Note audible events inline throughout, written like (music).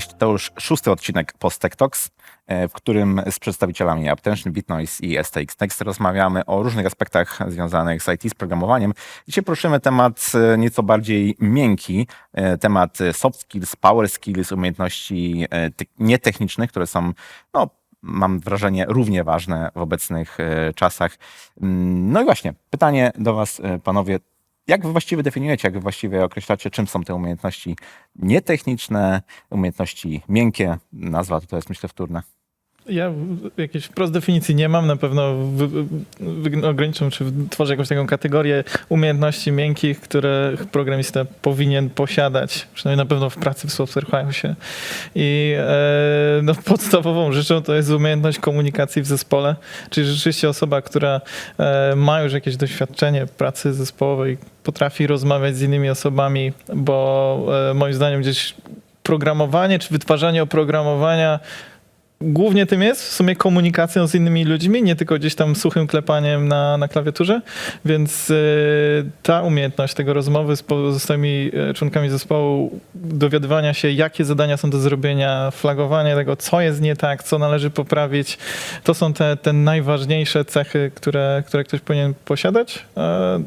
Cześć, to już szósty odcinek Post Tech Talks, e, w którym z przedstawicielami Aptention, BitNoise i STX Next rozmawiamy o różnych aspektach związanych z IT, z programowaniem. Dzisiaj poruszymy temat e, nieco bardziej miękki, e, temat soft skills, power skills, umiejętności te- nietechnicznych, które są, no, mam wrażenie, równie ważne w obecnych czasach. Mm, No i właśnie, pytanie do Was, panowie, jak wy właściwie definiujecie, jak wy właściwie określacie, czym są te umiejętności nietechniczne, umiejętności miękkie? Nazwa tutaj jest myślę wtórna. Ja jakiejś wprost definicji nie mam, na pewno wy, ograniczam, czy tworzę jakąś taką kategorię umiejętności miękkich, które programista powinien posiadać, przynajmniej na pewno w pracy w Software House'ie. I e, no, podstawową rzeczą to jest umiejętność komunikacji w zespole, czyli rzeczywiście osoba, która e, ma już jakieś doświadczenie pracy zespołowej, potrafi rozmawiać z innymi osobami, bo e, moim zdaniem gdzieś programowanie czy wytwarzanie oprogramowania głównie tym jest w sumie komunikacją z innymi ludźmi, nie tylko gdzieś tam suchym klepaniem na, na klawiaturze, więc y, ta umiejętność tego rozmowy z pozostałymi e, członkami zespołu, dowiadywania się, jakie zadania są do zrobienia, flagowanie tego, co jest nie tak, co należy poprawić, to są te, te najważniejsze cechy, które, które ktoś powinien posiadać. A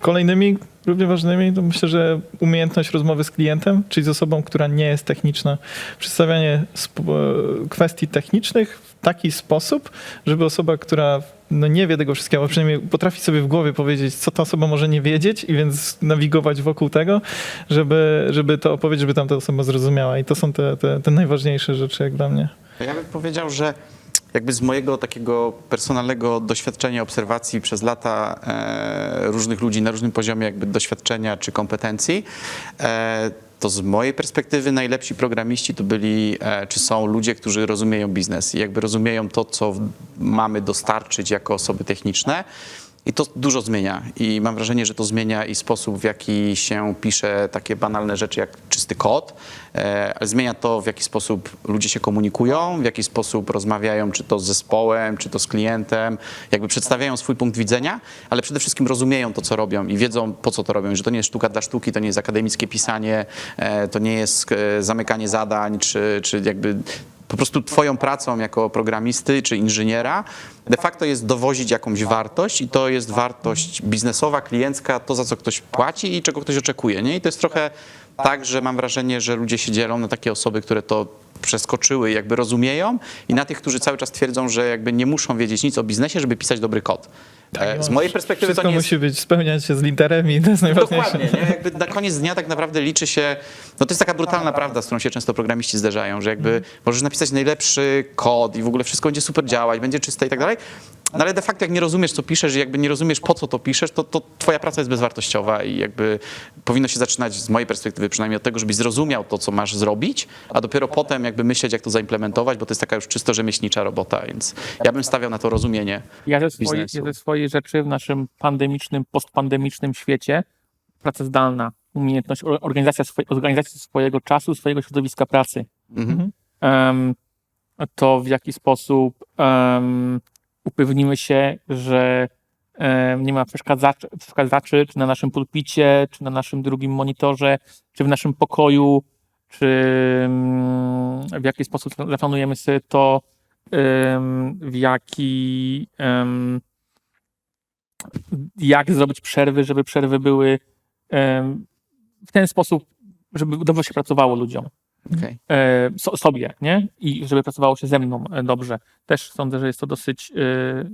kolejnymi równie ważnymi, to myślę, że umiejętność rozmowy z klientem, czyli z osobą, która nie jest techniczna. Przedstawianie e, kwestii technicznych w taki sposób, żeby osoba, która no nie wie tego wszystkiego, przynajmniej potrafi sobie w głowie powiedzieć, co ta osoba może nie wiedzieć i więc nawigować wokół tego, żeby, żeby to opowiedzieć, żeby tamta osoba zrozumiała. I to są te, te, te najważniejsze rzeczy, jak dla mnie. Ja bym powiedział, że jakby z mojego takiego personalnego doświadczenia, obserwacji przez lata e, różnych ludzi na różnym poziomie jakby doświadczenia czy kompetencji, e, to z mojej perspektywy najlepsi programiści to byli, e, czy są ludzie, którzy rozumieją biznes i jakby rozumieją to, co mamy dostarczyć jako osoby techniczne. I to dużo zmienia. I mam wrażenie, że to zmienia i sposób, w jaki się pisze takie banalne rzeczy jak czysty kod, ale zmienia to, w jaki sposób ludzie się komunikują, w jaki sposób rozmawiają, czy to z zespołem, czy to z klientem, jakby przedstawiają swój punkt widzenia, ale przede wszystkim rozumieją to, co robią i wiedzą, po co to robią, że to nie jest sztuka dla sztuki, to nie jest akademickie pisanie, e, to nie jest e, zamykanie zadań, czy, czy jakby po prostu twoją pracą jako programisty czy inżyniera de facto jest dowozić jakąś wartość i to jest wartość biznesowa, kliencka, to za co ktoś płaci i czego ktoś oczekuje. Nie? I to jest trochę tak, że mam wrażenie, że ludzie się dzielą na takie osoby, które to przeskoczyły i jakby rozumieją i na tych, którzy cały czas twierdzą, że jakby nie muszą wiedzieć nic o biznesie, żeby pisać dobry kod. E, Z mojej perspektywy Wszystko to nie jest... musi być, spełniać się z literem i to jest najważniejsze. Dokładnie, nie? Jakby na koniec dnia tak naprawdę liczy się, no to jest taka brutalna prawda, z którą się często programiści zderzają, że jakby możesz napisać najlepszy kod i w ogóle wszystko będzie super działać, będzie czyste i tak dalej, no ale de facto jak nie rozumiesz, co piszesz i jakby nie rozumiesz, po co to piszesz, to, to twoja praca jest bezwartościowa i jakby powinno się zaczynać z mojej perspektywy przynajmniej od tego, żebyś zrozumiał to, co masz zrobić, a dopiero potem jakby myśleć, jak to zaimplementować, bo to jest taka już czysto rzemieślnicza robota, więc ja bym stawiał na to rozumienie. Ja ze, swojej, biznesu. ja ze swojej rzeczy w naszym pandemicznym, postpandemicznym świecie, praca zdalna, umiejętność, or- organizacja, swoj, organizacja swojego czasu, swojego środowiska pracy. Mhm. Em, to w jaki sposób upewnimy się, że em, nie ma przeszkadzaczy, przeszkadzaczy, czy na naszym pulpicie, czy na naszym drugim monitorze, czy w naszym pokoju, czy mm, w jaki sposób zaplanujemy sobie to, w jaki jak zrobić przerwy, żeby przerwy były w ten sposób, żeby dobrze się pracowało ludziom Okej. e, so, sobie, nie? I żeby pracowało się ze mną e, dobrze. Też sądzę, że jest to dosyć e,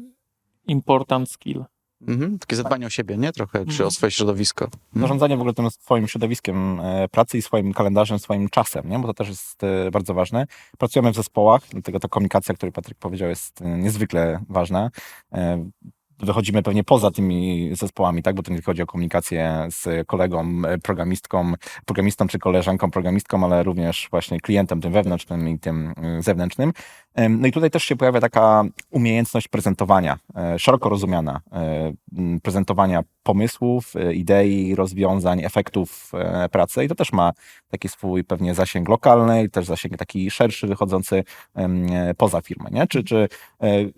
important skill. Mhm. Takie zadbanie o siebie, nie? Trochę, czy o Mhm. swoje środowisko. Zarządzanie w ogóle tym swoim środowiskiem e, pracy i swoim kalendarzem, swoim czasem, nie? bo to też jest e, bardzo ważne. Pracujemy w zespołach, dlatego ta komunikacja, o której Patryk powiedział, jest e, niezwykle ważna. Wychodzimy pewnie poza tymi zespołami, tak? bo to nie tylko chodzi o komunikację z kolegą, e, programistką, programistą czy koleżanką programistką, ale również właśnie klientem tym wewnętrznym i tym e, zewnętrznym. No i tutaj też się pojawia taka umiejętność prezentowania, e, szeroko rozumiana, e, prezentowania pomysłów, e, idei, rozwiązań, efektów pracy i to też ma taki swój pewnie zasięg lokalny też zasięg taki szerszy, wychodzący poza firmę, nie? Czy, czy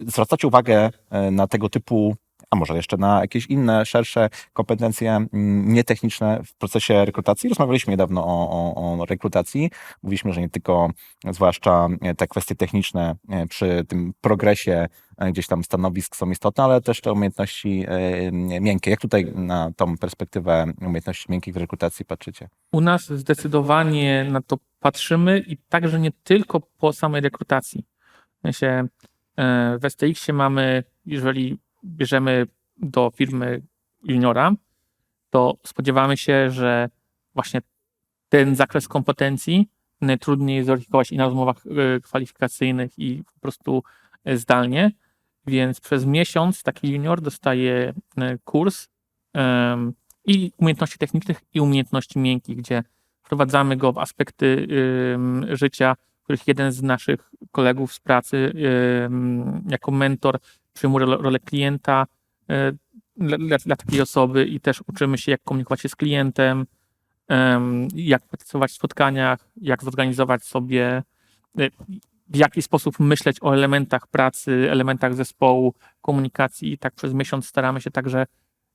zwracacie uwagę na tego typu a może jeszcze na jakieś inne, szersze kompetencje mm, nietechniczne w procesie rekrutacji. Rozmawialiśmy niedawno o, o, o rekrutacji. Mówiliśmy, że nie tylko zwłaszcza e, te kwestie techniczne e, przy tym progresie e, gdzieś tam stanowisk są istotne, ale też te umiejętności miękkie. Jak tutaj na tą perspektywę umiejętności miękkich w rekrutacji patrzycie? U nas zdecydowanie na to patrzymy i także nie tylko po samej rekrutacji. W sensie w STX-ie mamy, jeżeli bierzemy do firmy juniora, to spodziewamy się, że właśnie ten zakres kompetencji najtrudniej zweryfikować i na rozmowach e, kwalifikacyjnych i po prostu e, zdalnie. Więc przez miesiąc taki junior dostaje e, kurs i umiejętności technicznych, i umiejętności miękkich, gdzie wprowadzamy go w aspekty życia, których jeden z naszych kolegów z pracy jako mentor przyjmuje rolę, klienta y, dla, dla, takiej osoby i też uczymy się, jak komunikować się z klientem, jak pracować w spotkaniach, jak zorganizować sobie, y, w jaki sposób myśleć o elementach pracy, elementach zespołu, komunikacji. I tak przez miesiąc staramy się także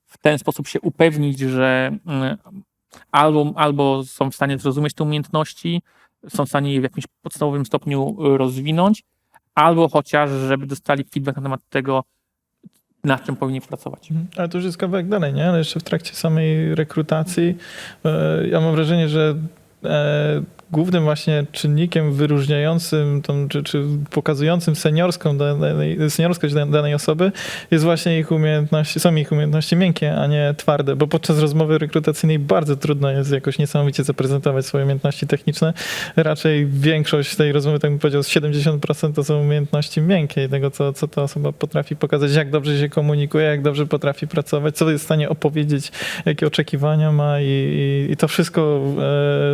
w ten sposób się upewnić, że mm, albo, albo są w stanie zrozumieć te umiejętności, są w stanie je w jakimś podstawowym stopniu y, rozwinąć, albo chociaż, żeby dostali feedback na temat tego, nad czym powinni pracować. Mhm. Ale to już jest kawałek dalej, nie? Ale jeszcze w trakcie samej rekrutacji e, ja mam wrażenie, że głównym właśnie czynnikiem wyróżniającym tą, czy, czy pokazującym seniorską danej, seniorskość da- danej osoby jest właśnie ich umiejętności, są ich umiejętności miękkie, a nie twarde, bo podczas rozmowy rekrutacyjnej bardzo trudno jest jakoś niesamowicie zaprezentować swoje umiejętności techniczne. Raczej większość tej rozmowy, tak bym powiedział, z 70% to są umiejętności miękkie tego, co, co ta osoba potrafi pokazać, jak dobrze się komunikuje, jak dobrze potrafi pracować, co jest w stanie opowiedzieć, jakie oczekiwania ma i, i, i to wszystko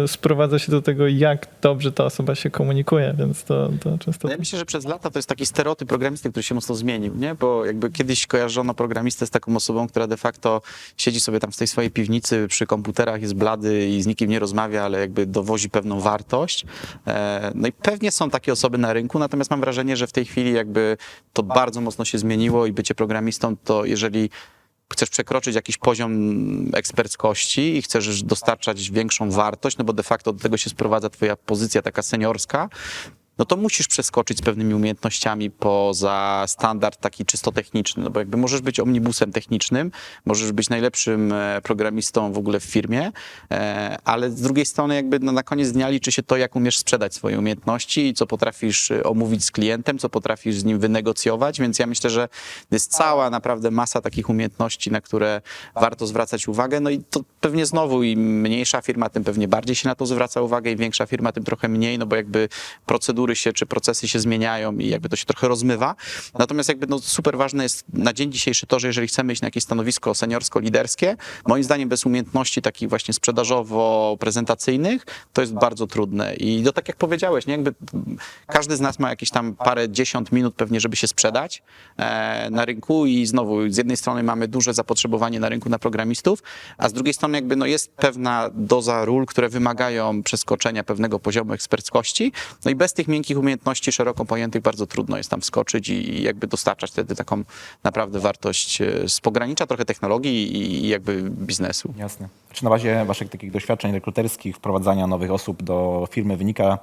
e, sprowadza się do tego, jak dobrze ta osoba się komunikuje, więc to, to często... Ja myślę, że przez lata to jest taki stereotyp programisty, który się mocno zmienił, nie? Bo jakby kiedyś kojarzono programistę z taką osobą, która de facto siedzi sobie tam w tej swojej piwnicy przy komputerach, jest blady i z nikim nie rozmawia, ale jakby dowozi pewną wartość. E, No i pewnie są takie osoby na rynku, natomiast mam wrażenie, że w tej chwili jakby to bardzo mocno się zmieniło i bycie programistą to jeżeli chcesz przekroczyć jakiś poziom eksperckości i chcesz dostarczać większą wartość, no bo de facto do tego się sprowadza twoja pozycja taka seniorska, no to musisz przeskoczyć z pewnymi umiejętnościami poza standard taki czysto techniczny, no bo jakby możesz być omnibusem technicznym, możesz być najlepszym e, programistą w ogóle w firmie, e, ale z drugiej strony jakby no na koniec dnia liczy się to, jak umiesz sprzedać swoje umiejętności i co potrafisz e, omówić z klientem, co potrafisz z nim wynegocjować, więc ja myślę, że jest cała naprawdę masa takich umiejętności, na które warto zwracać uwagę, no i to pewnie znowu im mniejsza firma, tym pewnie bardziej się na to zwraca uwagę i większa firma, tym trochę mniej, no bo jakby procedury się, czy procesy się zmieniają i jakby to się trochę rozmywa. Natomiast jakby no super ważne jest na dzień dzisiejszy to, że jeżeli chcemy iść na jakieś stanowisko seniorsko-liderskie, moim zdaniem bez umiejętności takich właśnie sprzedażowo-prezentacyjnych, to jest bardzo trudne. I to tak jak powiedziałeś, nie? Jakby każdy z nas ma jakieś tam parę dziesiąt minut pewnie, żeby się sprzedać e, na rynku i znowu z jednej strony mamy duże zapotrzebowanie na rynku na programistów, a z drugiej strony jakby no jest pewna doza ról, które wymagają przeskoczenia pewnego poziomu eksperckości, no i bez tych miękkich umiejętności szeroko pojętych bardzo trudno jest tam wskoczyć i jakby dostarczać wtedy taką naprawdę wartość e, z pogranicza trochę technologii i jakby biznesu. Jasne. Czy na bazie waszych takich doświadczeń rekruterskich, wprowadzania nowych osób do firmy wynika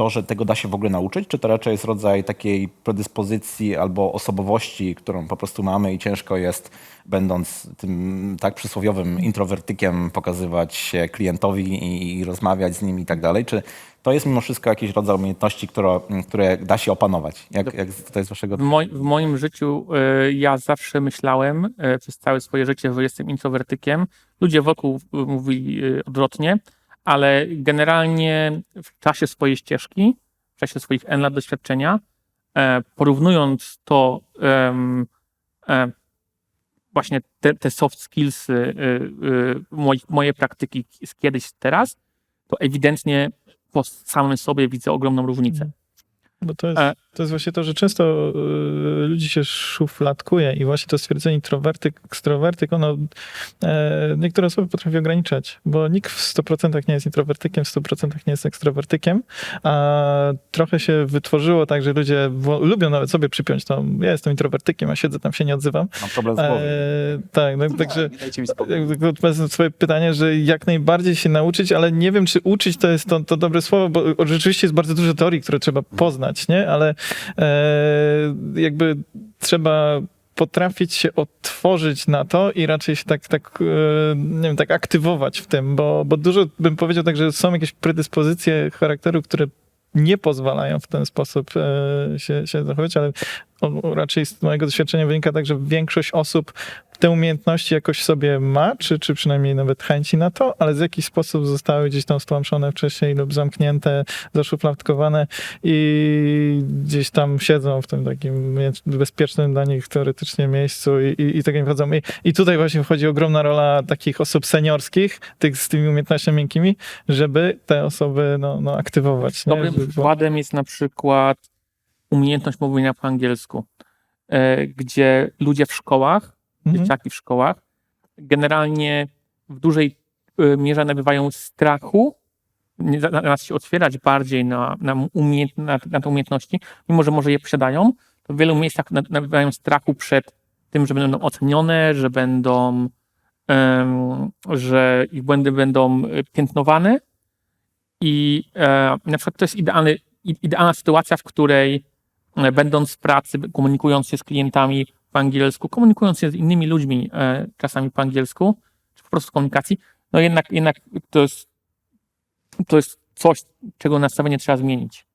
to, że tego da się w ogóle nauczyć, czy to raczej jest rodzaj takiej predyspozycji albo osobowości, którą po prostu mamy i ciężko jest, będąc tym tak przysłowiowym introwertykiem, pokazywać się klientowi i, i rozmawiać z nim i tak dalej? Czy to jest mimo wszystko jakiś rodzaj umiejętności, które, które da się opanować? Jak, jak to jest waszego... W, moj, w moim życiu y, ja zawsze myślałem y, przez całe swoje życie, że jestem introwertykiem. Ludzie wokół y, mówili odwrotnie, ale generalnie w czasie swojej ścieżki, w czasie swoich N lat doświadczenia, e, porównując to e, właśnie te, te soft skills, y, y, moje, praktyki z kiedyś, z teraz, to ewidentnie po samym sobie widzę ogromną różnicę. Bo to jest E, To jest właśnie to, że często y, ludzi się szufladkuje i właśnie to stwierdzenie introwertyk, ekstrowertyk, ono e, niektóre osoby potrafi ograniczać, bo nikt w 100% nie jest introwertykiem, w 100% nie jest ekstrowertykiem, a trochę się wytworzyło tak, że ludzie lubią nawet sobie przypiąć to, ja jestem introwertykiem, a siedzę tam, się nie odzywam. Mam problem z głową. E, tak, no, (laughs) także... Odpowiadając na swoje pytanie, że jak najbardziej się nauczyć, ale nie wiem, czy uczyć to jest to, to dobre słowo, bo rzeczywiście jest bardzo dużo teorii, które trzeba poznać, nie? Ale e, jakby trzeba potrafić się otworzyć na to i raczej się tak, tak, e, nie wiem, tak aktywować w tym, bo, bo dużo bym powiedział tak, że są jakieś predyspozycje charakteru, które nie pozwalają w ten sposób e, się, się zachować, ale raczej z mojego doświadczenia wynika tak, że większość osób te umiejętności jakoś sobie ma, czy, czy przynajmniej nawet chęci na to, ale w jakiś sposób zostały gdzieś tam stłamszone wcześniej lub zamknięte, zaszufladkowane i gdzieś tam siedzą w tym takim bezpiecznym dla nich teoretycznie miejscu i, i, i tak nie wchodzą. I, I tutaj właśnie wchodzi ogromna rola takich osób seniorskich, tych z tymi umiejętnościami miękkimi, żeby te osoby no, no, aktywować. Nie? Dobrym Żeby- przykładem jest na przykład umiejętność mówienia po angielsku, e, gdzie ludzie w szkołach, Mhm. dzieciaki w szkołach, generalnie w dużej e, mierze nabywają strachu, zamiast się otwierać bardziej na, na, umiejęt, na, na te umiejętności, mimo że może je posiadają, to w wielu miejscach na- nabywają strachu przed tym, że będą ocenione, że będą, em, że ich błędy będą e, piętnowane i e, na przykład to jest idealny, idealna sytuacja, w której e, będąc w pracy, komunikując się z klientami po angielsku, komunikując się z innymi ludźmi e, czasami po angielsku, czy po prostu komunikacji, no jednak, jednak to jest, to jest coś, czego nastawienie trzeba zmienić.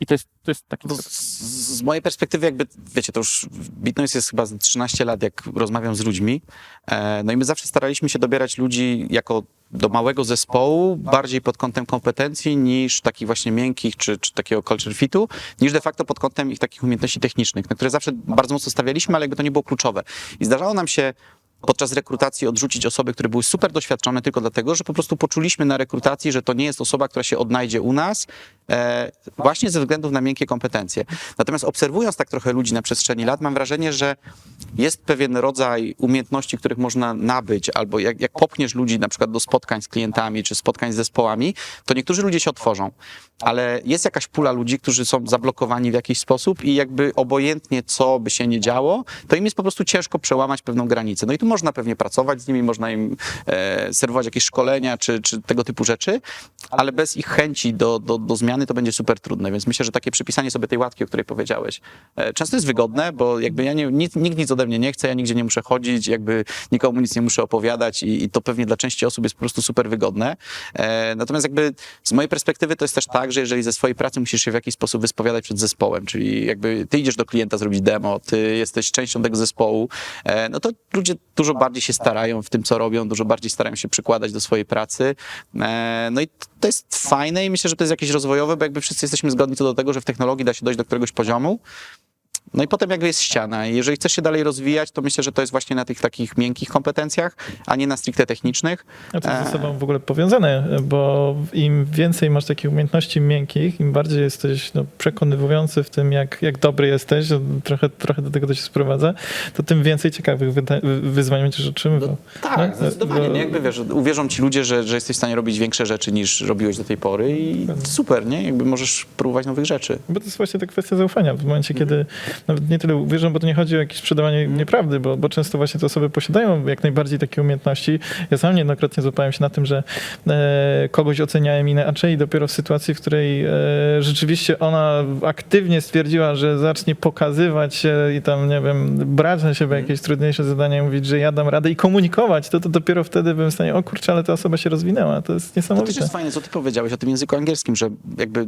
I to jest, to jest taki... Z, z mojej perspektywy, jakby, wiecie, to już Bitnoise jest chyba z 13 lat, jak rozmawiam z ludźmi. E, no i my zawsze staraliśmy się dobierać ludzi jako do małego zespołu, bardziej pod kątem kompetencji niż takich właśnie miękkich, czy, czy takiego culture fitu, niż de facto pod kątem ich takich umiejętności technicznych, na które zawsze bardzo mocno stawialiśmy, ale jakby to nie było kluczowe. I zdarzało nam się podczas rekrutacji odrzucić osoby, które były super doświadczone tylko dlatego, że po prostu poczuliśmy na rekrutacji, że to nie jest osoba, która się odnajdzie u nas, właśnie ze względów na miękkie kompetencje. Natomiast obserwując tak trochę ludzi na przestrzeni lat, mam wrażenie, że jest pewien rodzaj umiejętności, których można nabyć, albo jak, jak popchniesz ludzi na przykład do spotkań z klientami, czy spotkań z zespołami, to niektórzy ludzie się otworzą, ale jest jakaś pula ludzi, którzy są zablokowani w jakiś sposób i jakby obojętnie co by się nie działo, to im jest po prostu ciężko przełamać pewną granicę. No i tu można pewnie pracować z nimi, można im e, serwować jakieś szkolenia, czy, czy tego typu rzeczy, ale bez ich chęci do, do, do zmiany to będzie super trudne, więc myślę, że takie przypisanie sobie tej łatki, o której powiedziałeś, e, często jest wygodne, bo jakby ja nie, nic, nikt nic ode mnie nie chce, ja nigdzie nie muszę chodzić, jakby nikomu nic nie muszę opowiadać i, i to pewnie dla części osób jest po prostu super wygodne. E, natomiast jakby z mojej perspektywy to jest też tak, że jeżeli ze swojej pracy musisz się w jakiś sposób wyspowiadać przed zespołem, czyli jakby ty idziesz do klienta zrobić demo, ty jesteś częścią tego zespołu, e, no to ludzie dużo bardziej się starają w tym, co robią, dużo bardziej starają się przykładać do swojej pracy. No i to jest fajne i myślę, że to jest jakieś rozwojowe, bo jakby wszyscy jesteśmy zgodni co do tego, że w technologii da się dojść do któregoś poziomu. No i potem jakby jest ściana. I jeżeli chcesz się dalej rozwijać, to myślę, że to jest właśnie na tych takich miękkich kompetencjach, a nie na stricte technicznych. A to jest ze Eee. sobą w ogóle powiązane, bo im więcej masz takich umiejętności miękkich, im bardziej jesteś no, przekonywujący w tym, jak, jak dobry jesteś, że trochę, trochę do tego to się sprowadza, to tym więcej ciekawych wyzwań będziesz otrzymywał. Tak, No, zdecydowanie. bo- Nie? Jakby wiesz, uwierzą ci ludzie, że, że jesteś w stanie robić większe rzeczy niż robiłeś do tej pory i super, nie? Jakby możesz próbować nowych rzeczy. Bo to jest właśnie ta kwestia zaufania. W momencie, kiedy nawet nie tyle uwierzą, bo to nie chodzi o jakieś sprzedawanie nieprawdy, bo, bo często właśnie te osoby posiadają jak najbardziej takie umiejętności. Ja sam niejednokrotnie złapałem się na tym, że e, kogoś oceniałem inaczej i dopiero w sytuacji, w której e, rzeczywiście ona aktywnie stwierdziła, że zacznie pokazywać się i tam, nie wiem, brać na siebie jakieś trudniejsze zadania mówić, że ja dam radę i komunikować, to, to dopiero wtedy byłem w stanie, o kurczę, ale ta osoba się rozwinęła. To jest To też niesamowite. jest fajne, co ty powiedziałeś o tym języku angielskim, że jakby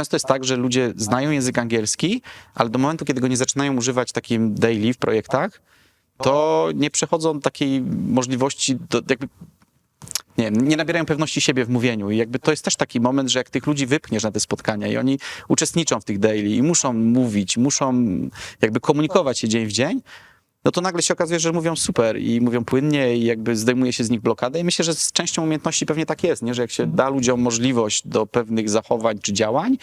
często jest tak, że ludzie znają język angielski, ale do momentu, kiedy go nie zaczynają używać takim daily w projektach, to nie przechodzą takiej możliwości, do, jakby nie, nie nabierają pewności siebie w mówieniu. I jakby to jest też taki moment, że jak tych ludzi wypchniesz na te spotkania i oni uczestniczą w tych daily i muszą mówić, muszą jakby komunikować się dzień w dzień, no to nagle się okazuje, że mówią super i mówią płynnie i jakby zdejmuje się z nich blokadę i myślę, że z częścią umiejętności pewnie tak jest, nie? że jak się da ludziom możliwość do pewnych zachowań czy działań,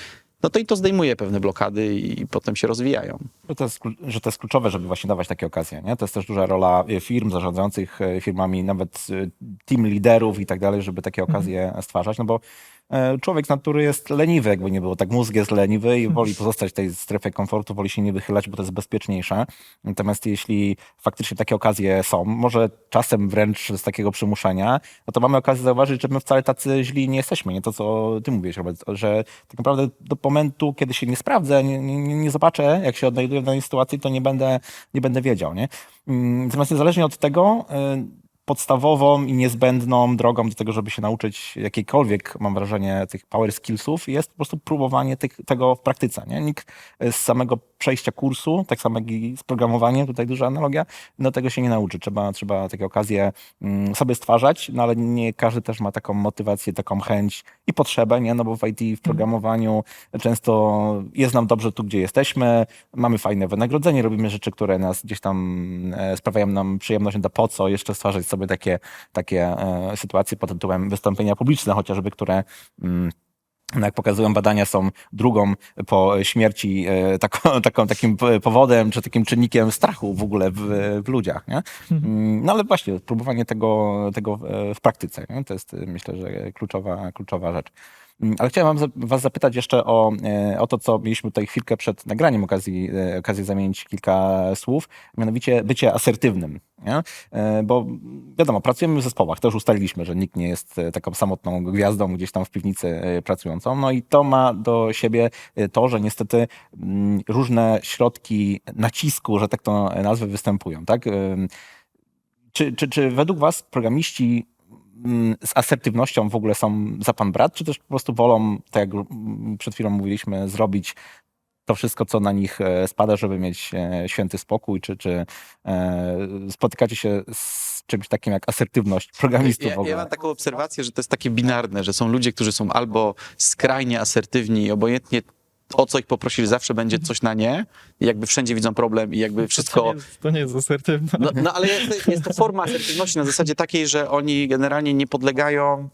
no to i to zdejmuje pewne blokady i potem się rozwijają. Że to, jest, że to jest kluczowe, żeby właśnie dawać takie okazje. Nie? To jest też duża rola e, firm zarządzających e, firmami, nawet e, team liderów i tak dalej, żeby takie okazje stwarzać, no bo człowiek z natury jest leniwy, jakby nie było. Tak mózg jest leniwy i woli pozostać w tej strefie komfortu, woli się nie wychylać, bo to jest bezpieczniejsze. Natomiast jeśli faktycznie takie okazje są, może czasem wręcz z takiego przymuszenia, no to mamy okazję zauważyć, że my wcale tacy źli nie jesteśmy. Nie to, co ty mówisz, Robert, że tak naprawdę do momentu, kiedy się nie sprawdzę, nie, nie, nie zobaczę, jak się odnajduję w danej sytuacji, to nie będę, nie będę wiedział. Nie? Mm, Natomiast niezależnie od tego, y, podstawową i niezbędną drogą do tego, żeby się nauczyć jakiejkolwiek, mam wrażenie, tych power skillsów, jest po prostu próbowanie tych, tego w praktyce. Nie? Nikt z samego przejścia kursu, tak samo jak i z programowaniem, tutaj duża analogia, no tego się nie nauczy. Trzeba, trzeba takie okazje mm, sobie stwarzać, no ale nie każdy też ma taką motywację, taką chęć i potrzebę, nie? no bo w IT, w programowaniu często jest nam dobrze tu, gdzie jesteśmy, mamy fajne wynagrodzenie, robimy rzeczy, które nas gdzieś tam e, sprawiają nam przyjemność, no po co jeszcze stwarzać sobie takie, takie e, sytuacje pod tytułem wystąpienia publiczne chociażby, które mm, no jak pokazują badania, są drugą po śmierci e, taką, (laughs) taką, takim powodem, czy takim czynnikiem strachu w ogóle w, w ludziach. Nie? Mm, No ale właśnie, próbowanie tego, tego w- w praktyce, nie? to jest e, myślę, że kluczowa, kluczowa rzecz. Mm, Ale chciałem was zapytać jeszcze o, e, o to, co mieliśmy tutaj chwilkę przed nagraniem okazji, e, okazję zamienić kilka słów, mianowicie bycie asertywnym. Nie? E, Bo wiadomo, pracujemy w zespołach, to już ustaliliśmy, że nikt nie jest taką samotną gwiazdą gdzieś tam w piwnicy pracującą. No i to ma do siebie to, że niestety mm, różne środki nacisku, że tak to nazwę, występują. Tak? Czy, czy, czy według was programiści z asertywnością w ogóle są za pan brat, czy też po prostu wolą, tak jak mm, przed chwilą mówiliśmy, zrobić to wszystko, co na nich e, spada, żeby mieć e, święty spokój, czy, czy e, spotykacie się z czymś takim jak asertywność programistów Ja, w ogóle? ja mam taką obserwację, że to jest takie binarne, że są ludzie, którzy są albo skrajnie asertywni i obojętnie o co ich poprosili, zawsze będzie coś na nie i jakby wszędzie widzą problem i jakby To wszystko... nie jest, to nie jest asertywne. No, no ale jest, jest to forma asertywności na zasadzie takiej, że oni generalnie nie podlegają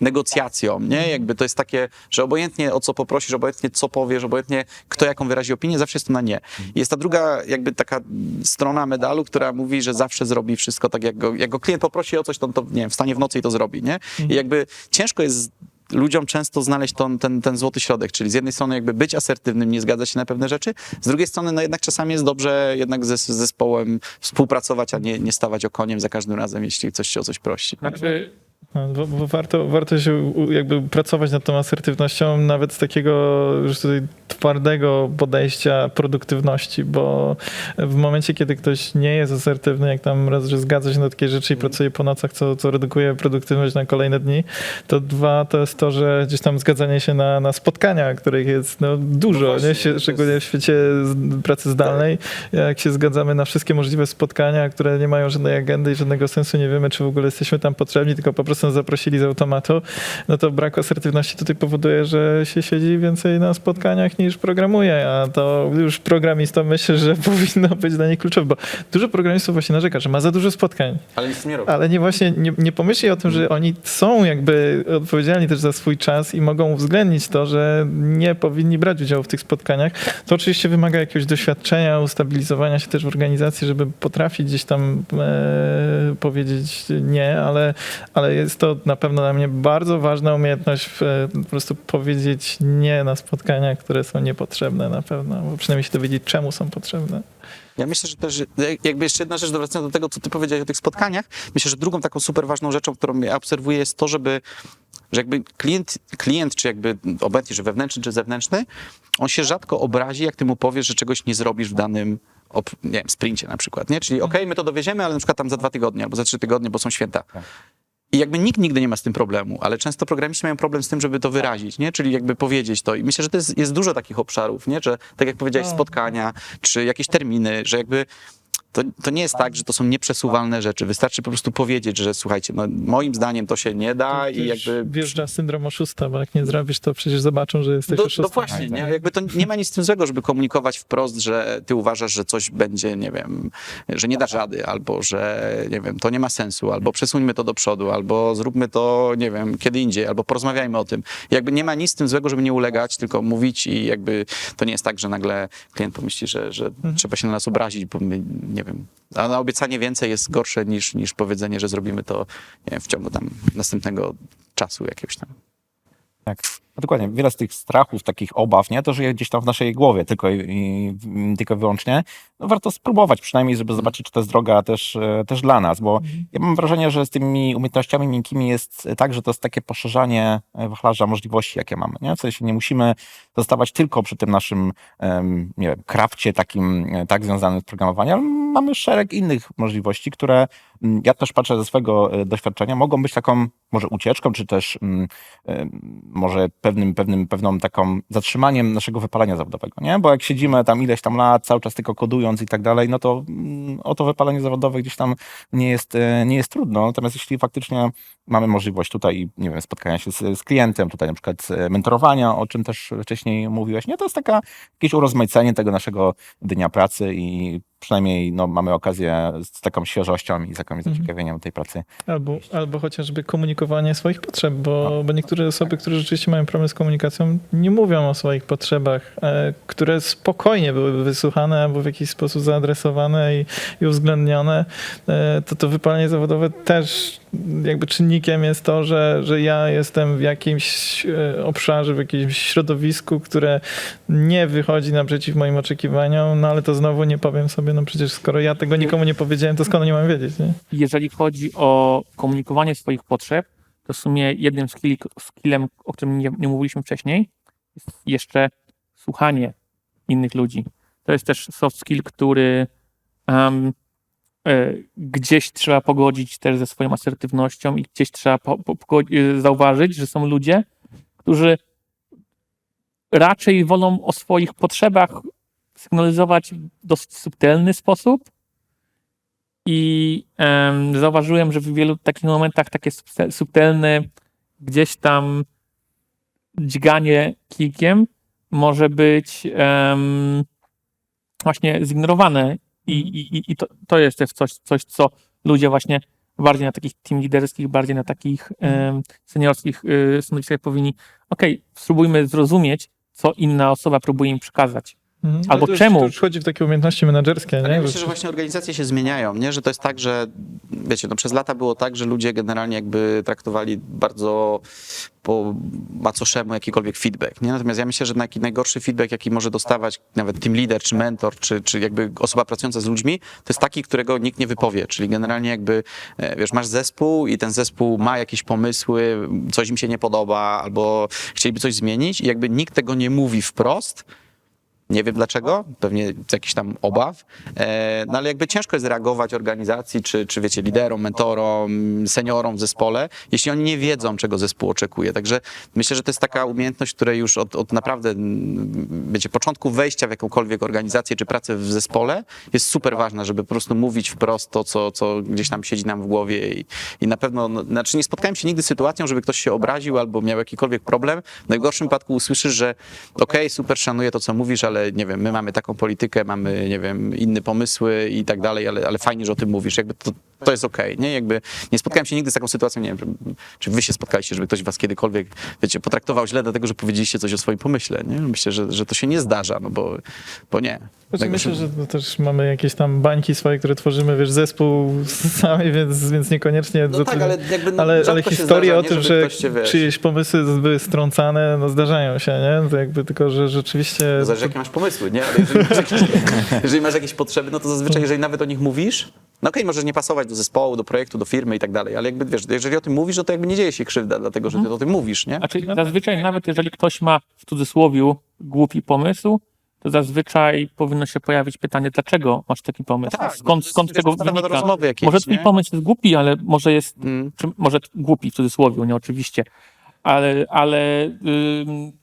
negocjacjom, nie? Jakby to jest takie, że obojętnie o co poprosisz, obojętnie co powiesz, obojętnie kto jaką wyrazi opinię, zawsze jest to na nie. Jest ta druga jakby taka strona medalu, która mówi, że zawsze zrobi wszystko tak, jak go, jak go klient poprosi o coś, to, on to nie wiem, wstanie w nocy i to zrobi, nie? I jakby ciężko jest ludziom często znaleźć ten, ten złoty środek, czyli z jednej strony jakby być asertywnym, nie zgadzać się na pewne rzeczy, z drugiej strony no jednak czasami jest dobrze jednak ze zespołem współpracować, a nie, nie stawać okoniem za każdym razem, jeśli coś się o coś prosi. Znaczy, Bo, bo warto, warto się jakby pracować nad tą asertywnością, nawet z takiego już tutaj twardego podejścia produktywności, bo w momencie, kiedy ktoś nie jest asertywny, jak tam raz, że zgadza się na takie rzeczy i pracuje po nocach, co, co redukuje produktywność na kolejne dni, to dwa to jest to, że gdzieś tam zgadzanie się na, na spotkania, których jest no, dużo, właśnie, nie? szczególnie w świecie pracy zdalnej, jak się zgadzamy na wszystkie możliwe spotkania, które nie mają żadnej agendy i żadnego sensu, nie wiemy, czy w ogóle jesteśmy tam potrzebni, tylko po prostu zaprosili z automatu, no to brak asertywności tutaj powoduje, że się siedzi więcej na spotkaniach niż programuje, a to już programista myślę, że (laughs) powinno być dla nich kluczowe, bo dużo programistów właśnie narzeka, że ma za dużo spotkań, Ale nic nie robi. ale nie właśnie nie, nie pomyśli o tym, że oni są jakby odpowiedzialni też za swój czas i mogą uwzględnić to, że nie powinni brać udziału w tych spotkaniach. To oczywiście wymaga jakiegoś doświadczenia, ustabilizowania się też w organizacji, żeby potrafić gdzieś tam e, powiedzieć nie, ale, ale jest to na pewno dla mnie bardzo ważna umiejętność e, po prostu powiedzieć nie na spotkaniach, które są niepotrzebne na pewno, bo przynajmniej się dowiedzieć, czemu są potrzebne. Ja myślę, że też jak- jakby jeszcze jedna rzecz, wracając do tego, co ty powiedziałeś o tych spotkaniach, myślę, że drugą taką super ważną rzeczą, którą ja obserwuję jest to, żeby że jakby klient, klient, czy jakby obecnie, że wewnętrzny, czy zewnętrzny, on się rzadko obrazi, jak ty mu powiesz, że czegoś nie zrobisz w danym op- nie wiem, sprincie na przykład, nie? Czyli okej, my to dowieziemy, ale na przykład tam za dwa tygodnie albo za trzy tygodnie, bo są święta. I jakby nikt nigdy nie ma z tym problemu, ale często programiści mają problem z tym, żeby to wyrazić, nie? Czyli jakby powiedzieć to. I myślę, że to jest, jest dużo takich obszarów, nie? Że tak jak powiedziałeś, spotkania, czy jakieś terminy, że jakby to, to nie jest tak, że to są nieprzesuwalne rzeczy. Wystarczy po prostu powiedzieć, że słuchajcie, no, moim zdaniem to się nie da i jakby Wjeżdża syndrom oszusta, bo jak nie zrobisz, to przecież zobaczą, że jesteś no, oszustem. no właśnie, nie? jakby to nie ma nic z tym złego, żeby komunikować wprost, że ty uważasz, że coś będzie, nie wiem, że nie dasz rady, albo że, nie wiem, to nie ma sensu, albo przesuńmy to do przodu, albo zróbmy to, nie wiem, kiedy indziej, albo porozmawiajmy o tym. Jakby nie ma nic z tym złego, żeby nie ulegać, tylko mówić i jakby to nie jest tak, że nagle klient pomyśli, że, że trzeba się na nas obrazić, bo my, nie wiem, a na obiecanie więcej jest gorsze niż, niż powiedzenie, że zrobimy to nie wiem, w ciągu tam następnego czasu jakiegoś tam. Tak. No dokładnie, wiele z tych strachów, takich obaw, nie, to żyje gdzieś tam w naszej głowie tylko i, i tylko wyłącznie. No warto spróbować przynajmniej, żeby zobaczyć, czy to jest droga też, e, też dla nas, bo ja mam wrażenie, że z tymi umiejętnościami miękkimi jest tak, że to jest takie poszerzanie e, wachlarza możliwości, jakie mamy, nie? W sensie nie musimy zostawać tylko przy tym naszym, nie wiem, krafcie takim, e, tak związanym z programowaniem, mamy szereg innych możliwości, które mm, ja też patrzę ze swojego e, doświadczenia, mogą być taką może ucieczką, czy też mm, em, może pewnym, pewnym, pewną taką zatrzymaniem naszego wypalenia zawodowego, nie? Bo jak siedzimy tam ileś tam lat, cały czas tylko kodując i tak dalej, no to mm, o to wypalenie zawodowe gdzieś tam nie jest, e, nie jest trudno. Natomiast jeśli faktycznie mamy możliwość tutaj, nie wiem, spotkania się z, z klientem, tutaj na przykład e, mentorowania, o czym też wcześniej mówiłeś, nie? To jest taka jakieś urozmaicenie tego naszego dnia pracy i przynajmniej no, mamy okazję z taką świeżością i z jakimś zaciekawieniem tej pracy. Albo, albo chociażby komunikowanie swoich potrzeb, bo, No. bo niektóre osoby, które rzeczywiście mają problem z komunikacją, nie mówią o swoich potrzebach, e, które spokojnie byłyby wysłuchane albo w jakiś sposób zaadresowane i, i uwzględnione. E, to to wypalenie zawodowe też jakby czynnikiem jest to, że, że ja jestem w jakimś e, obszarze, w jakimś środowisku, które nie wychodzi naprzeciw moim oczekiwaniom, no ale to znowu nie powiem sobie, no przecież skoro ja tego nikomu nie powiedziałem, to skąd nie mam wiedzieć, nie? jeżeli chodzi o komunikowanie swoich potrzeb, to w sumie jednym skill, skillem, o którym nie, nie mówiliśmy wcześniej, jest jeszcze słuchanie innych ludzi. To jest też soft skill, który e, gdzieś trzeba pogodzić też ze swoją asertywnością i gdzieś trzeba po, po, e, zauważyć, że są ludzie, którzy raczej wolą o swoich potrzebach sygnalizować w dosyć subtelny sposób, i em, zauważyłem, że w wielu takich momentach takie subte- subtelne gdzieś tam dźganie kijkiem może być em, właśnie zignorowane i, i, i- to, to jest też coś, coś, co ludzie właśnie bardziej na takich team liderskich, bardziej na takich em, seniorskich y, stanowiskach powinni, okej, spróbujmy zrozumieć, co inna osoba próbuje im przekazać. Mhm. Albo to już- czemu? To już wchodzi w takie umiejętności menedżerskie, Ale nie? ja myślę, że właśnie organizacje się zmieniają, nie? że to jest tak, że wiecie, no przez lata było tak, że ludzie generalnie jakby traktowali bardzo po macoszemu jakikolwiek feedback. Nie? Natomiast ja myślę, że taki najgorszy feedback, jaki może dostawać nawet team leader, czy mentor, czy, czy jakby osoba pracująca z ludźmi, to jest taki, którego nikt nie wypowie. Czyli generalnie jakby, e, wiesz, masz zespół i ten zespół ma jakieś pomysły, coś im się nie podoba, albo chcieliby coś zmienić i jakby nikt tego nie mówi wprost, nie wiem dlaczego, pewnie z jakichś tam obaw, e, no ale jakby ciężko jest reagować organizacji, czy, czy wiecie, liderom, mentorom, seniorom w zespole, jeśli oni nie wiedzą, czego zespół oczekuje. Także myślę, że to jest taka umiejętność, której już od, od naprawdę, wiecie, początku wejścia w jakąkolwiek organizację, czy pracę w zespole jest super ważna, żeby po prostu mówić wprost to, co, co gdzieś tam siedzi nam w głowie i, i na pewno, no, znaczy nie spotkałem się nigdy z sytuacją, żeby ktoś się obraził albo miał jakikolwiek problem. W najgorszym wypadku usłyszysz, że okej, super, szanuję to, co mówisz, ale nie wiem, my mamy taką politykę, mamy, nie wiem, inne pomysły i tak dalej, ale, ale fajnie, że o tym mówisz. Jakby to, to jest okej, nie? Jakby nie spotkałem się nigdy z taką sytuacją, nie wiem, czy wy się spotkaliście, żeby ktoś was kiedykolwiek, wiecie, potraktował źle dlatego, że powiedzieliście coś o swoim pomyśle, nie? Myślę, że, że to się nie zdarza, no bo, bo nie. Znaczy, myślę, że to też mamy jakieś tam bańki swoje, które tworzymy, wiesz, zespół (laughs) sami, więc, więc niekoniecznie... No tak, ale jakby ale, rzadko ale się historie o tym, że czyjeś pomysły były strącane, no zdarzają się, nie? To jakby tylko, że rzeczywiście... To zależy, jakie masz pomysły, nie? Ale jeżeli masz, jakieś, (laughs) jeżeli masz jakieś potrzeby, no to zazwyczaj, jeżeli nawet o nich mówisz, no okej, możesz nie pasować do zespołu, do projektu, do firmy i tak dalej, ale jakby, wiesz, jeżeli o tym mówisz, no to jakby nie dzieje się krzywda, dlatego, że ty o tym mówisz, nie? Znaczy, zazwyczaj nawet jeżeli ktoś ma w cudzysłowie głupi pomysł, to zazwyczaj powinno się pojawić pytanie, dlaczego masz taki pomysł? Tak, skąd to skąd jest, tego wynika? rozmowy jakiejś, Może twój nie? pomysł jest głupi, ale może jest, Mm. czy może głupi w cudzysłowie, nie oczywiście, ale, ale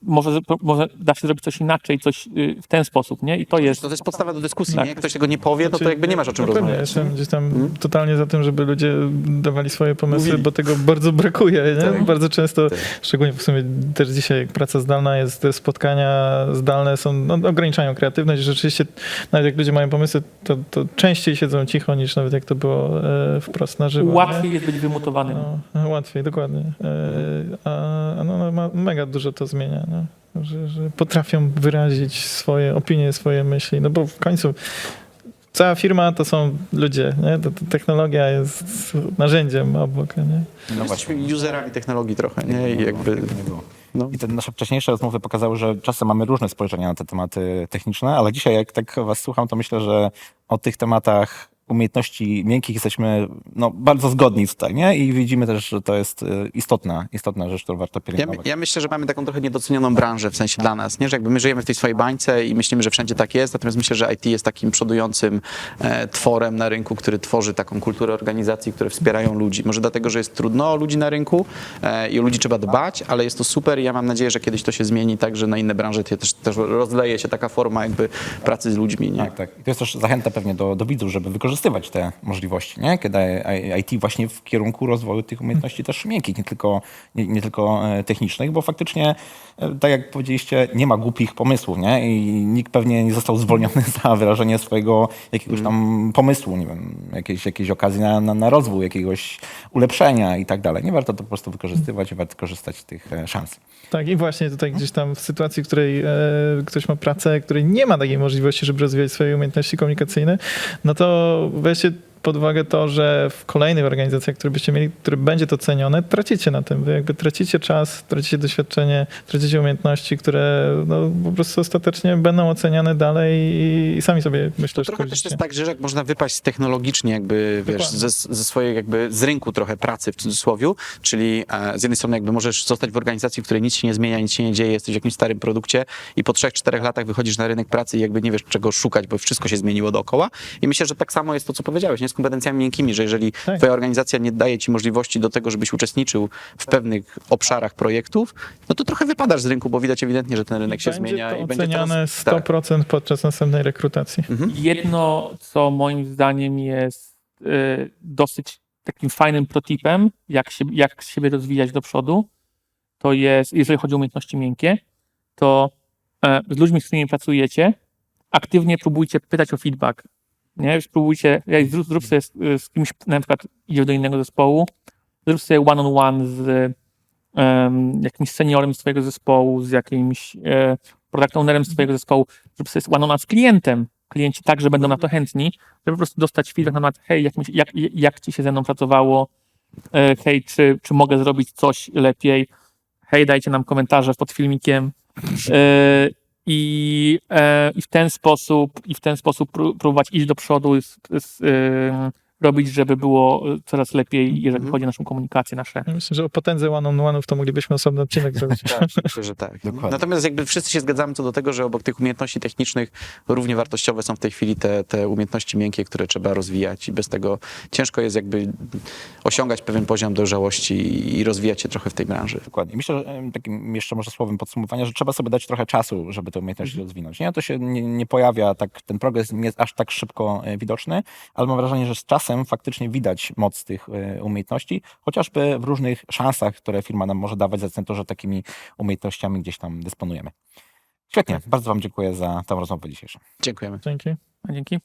może, może da się zrobić coś inaczej, coś y, w ten sposób, nie? I to jest... To, to jest podstawa do dyskusji, Tak. nie? Jak ktoś tego nie powie, no to Znaczy, jakby nie masz o czym no pewnie, rozmawiać. Jestem gdzieś tam Mhm. totalnie za tym, żeby ludzie dawali swoje pomysły, Mówili. bo tego bardzo brakuje. Nie? Tak. Bardzo często, Tak. szczególnie w sumie też dzisiaj jak praca zdalna jest, te spotkania zdalne są, no, ograniczają kreatywność. Rzeczywiście, nawet jak ludzie mają pomysły, to, to częściej siedzą cicho niż nawet jak to było e, wprost na żywo. nie? Łatwiej jest być wymutowanym. No, łatwiej, dokładnie. E, a a no, no, ma, mega dużo to zmienia. No. Że, że potrafią wyrazić swoje opinie, swoje myśli, no bo w końcu cała firma to są ludzie, nie? To, to technologia jest narzędziem obok, nie? No Jesteśmy userami technologii trochę, nie? I jakby... było, nie było. No. I te nasze wcześniejsze rozmowy pokazały, że czasem mamy różne spojrzenia na te tematy techniczne, ale dzisiaj jak tak was słucham, to myślę, że o tych tematach umiejętności miękkich jesteśmy no, bardzo zgodni tutaj, nie? I widzimy też, że to jest y, istotna, istotna rzecz, którą warto Ja, pielęgnować. ja myślę, że mamy taką trochę niedocenioną branżę, w sensie dla nas, nie? Że jakby my żyjemy w tej swojej bańce i myślimy, że wszędzie tak jest, natomiast myślę, że IT jest takim przodującym e, tworem na rynku, który tworzy taką kulturę organizacji, które wspierają ludzi. Może dlatego, że jest trudno o ludzi na rynku e, i o ludzi trzeba dbać, ale jest to super i ja mam nadzieję, że kiedyś to się zmieni tak, że na inne branże też, też rozleje się taka forma jakby pracy z ludźmi, nie? Tak, tak. I to jest też zachęta pewnie do, do widzów, żeby wykorzystywać te możliwości, nie? Kiedy IT właśnie w kierunku rozwoju tych umiejętności też miękkich, nie tylko, nie, nie tylko e, technicznych, bo faktycznie, e, tak jak powiedzieliście, nie ma głupich pomysłów, nie? I nikt pewnie nie został zwolniony (laughs) za wyrażenie swojego jakiegoś tam pomysłu, nie wiem, jakiejś, jakiejś okazji na, na, na rozwój, jakiegoś ulepszenia i tak dalej. Nie warto to po prostu wykorzystywać, warto korzystać z tych e, szans. Tak, i właśnie tutaj gdzieś tam w sytuacji, w której e, ktoś ma pracę, której nie ma takiej możliwości, żeby rozwijać swoje umiejętności komunikacyjne, no to vai ser pod uwagę to, że w kolejnych organizacjach, które byście mieli, które będzie to cenione, tracicie na tym. Wy jakby tracicie czas, tracicie doświadczenie, tracicie umiejętności, które no, po prostu ostatecznie będą oceniane dalej i, i sami sobie myślę, że Trochę też jest tak, że jak można wypaść technologicznie jakby, wiesz, ze, ze swojej jakby, z rynku trochę pracy w cudzysłowie, czyli e, z jednej strony jakby możesz zostać w organizacji, w której nic się nie zmienia, nic się nie dzieje, jesteś w jakimś starym produkcie i po trzech, czterech latach wychodzisz na rynek pracy i jakby nie wiesz czego szukać, bo wszystko się zmieniło dookoła. I myślę, że tak samo jest to, co powiedziałeś, nie z kompetencjami miękkimi, że jeżeli Tak. twoja organizacja nie daje ci możliwości do tego, żebyś uczestniczył w pewnych obszarach projektów, no to trochę wypadasz z rynku, bo widać ewidentnie, że ten rynek się będzie zmienia to i będzie oceniane teraz... tak. 100% podczas następnej rekrutacji. Mhm. Jedno, co moim zdaniem jest y, dosyć takim fajnym protipem, jak, się, jak siebie rozwijać do przodu, to jest, jeżeli chodzi o umiejętności miękkie, to e, z ludźmi, z którymi pracujecie, aktywnie próbujcie pytać o feedback. Nie? Już próbujcie, jak zrób, zrób sobie z, z kimś, na przykład idziesz do innego zespołu, zrób sobie one-on-one z em, jakimś seniorem z twojego zespołu, z jakimś e, product ownerem z twojego zespołu, zrób sobie one-on-one z klientem. Klienci także będą na to chętni, żeby po prostu dostać feedback na temat, hej, jak, mi jak, jak ci się ze mną pracowało, e, hej, czy, czy mogę zrobić coś lepiej, hej, dajcie nam komentarze pod filmikiem. I, e, I w ten sposób, i w ten sposób pró- próbować iść do przodu, z, z, robić, żeby było coraz lepiej, jeżeli Mhm. chodzi o naszą komunikację, nasze Myślę, że o potędze one-on-one'ów to moglibyśmy osobny odcinek zrobić. Tak, myślę, że tak. Dokładnie. Natomiast jakby wszyscy się zgadzamy co do tego, że obok tych umiejętności technicznych równie wartościowe są w tej chwili te, te umiejętności miękkie, które trzeba rozwijać i bez tego ciężko jest jakby osiągać pewien poziom dojrzałości i- rozwijać się trochę w tej branży. Dokładnie. Myślę, że takim jeszcze może słowem podsumowania, że trzeba sobie dać trochę czasu, żeby te umiejętności rozwinąć. Nie? To się nie, nie pojawia, tak, ten progres nie jest aż tak szybko e, widoczny, ale mam wrażenie, że z czasem faktycznie widać moc tych e, umiejętności, chociażby w różnych szansach, które firma nam może dawać, na to, że takimi umiejętnościami gdzieś tam dysponujemy. Świetnie. Bardzo Wam dziękuję za tę rozmowę dzisiejszą. Dziękujemy. Dzięki. Dzięki.